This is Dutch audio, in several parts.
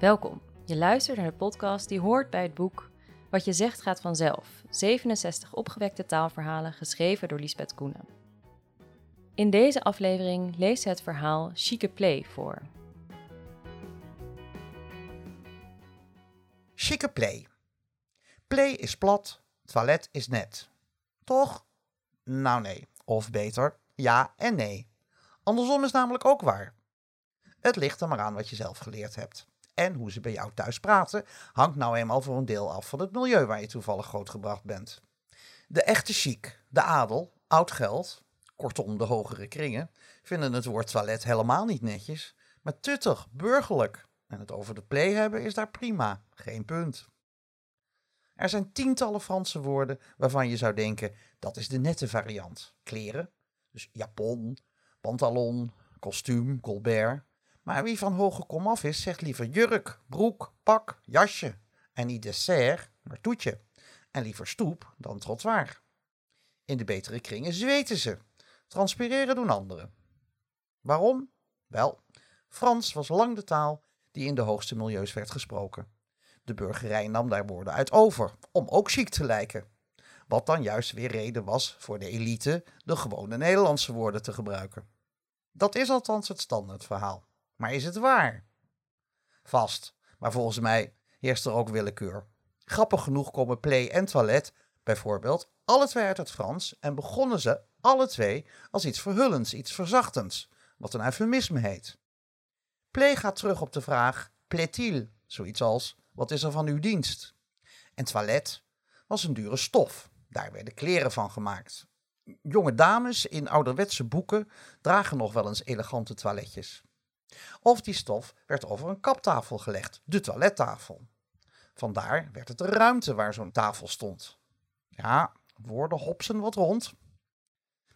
Welkom. Je luistert naar de podcast die hoort bij het boek Wat je zegt gaat vanzelf. 67 opgewekte taalverhalen geschreven door Lisbeth Koenen. In deze aflevering leest ze het verhaal Chique Play voor. Chique play. Play is plat, toilet is net. Toch? Nou nee. Of beter, ja en nee. Andersom is namelijk ook waar. Het ligt er maar aan wat je zelf geleerd hebt. En hoe ze bij jou thuis praten hangt nou eenmaal voor een deel af van het milieu waar je toevallig grootgebracht bent. De echte chic, de adel, oud geld, kortom de hogere kringen, vinden het woord toilet helemaal niet netjes, maar tuttig, burgerlijk. En het over de play hebben is daar prima, geen punt. Er zijn tientallen Franse woorden waarvan je zou denken dat is de nette variant. Kleren, dus japon, pantalon, kostuum, colbert. Maar wie van hoge komaf is, zegt liever jurk, broek, pak, jasje. En niet dessert, maar toetje. En liever stoep dan trottoir. In de betere kringen zweten ze. Transpireren doen anderen. Waarom? Wel, Frans was lang de taal die in de hoogste milieus werd gesproken. De burgerij nam daar woorden uit over, om ook chic te lijken. Wat dan juist weer reden was voor de elite de gewone Nederlandse woorden te gebruiken. Dat is althans het standaardverhaal. Maar is het waar? Vast, maar volgens mij heerst er ook willekeur. Grappig genoeg komen play en toilet, bijvoorbeeld, alle twee uit het Frans en begonnen ze alle twee als iets verhullends, iets verzachtends, wat een eufemisme heet. Play gaat terug op de vraag plaît-il, zoiets als wat is er van uw dienst? En toilet was een dure stof, daar werden kleren van gemaakt. Jonge dames in ouderwetse boeken dragen nog wel eens elegante toiletjes. Of die stof werd over een kaptafel gelegd, de toilettafel. Vandaar werd het de ruimte waar zo'n tafel stond. Ja, woorden hopsen wat rond.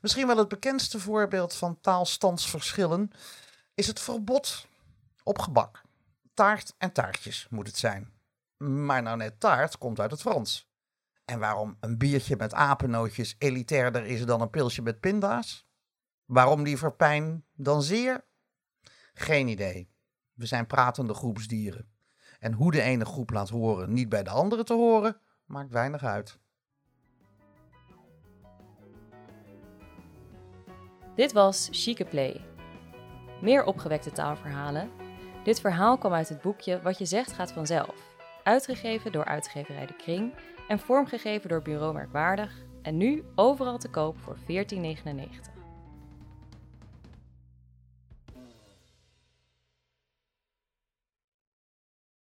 Misschien wel het bekendste voorbeeld van taalstandsverschillen is het verbod op gebak. Taart en taartjes moet het zijn. Maar nou net taart komt uit het Frans. En waarom een biertje met apennootjes elitairder is dan een pilsje met pinda's? Waarom liever pijn dan zeer? Geen idee. We zijn pratende groepsdieren. En hoe de ene groep laat horen niet bij de andere te horen, maakt weinig uit. Dit was Chique Play. Meer opgewekte taalverhalen? Dit verhaal kwam uit het boekje Wat je zegt gaat vanzelf. Uitgegeven door uitgeverij De Kring en vormgegeven door Bureau Merkwaardig. En nu overal te koop voor 14,99.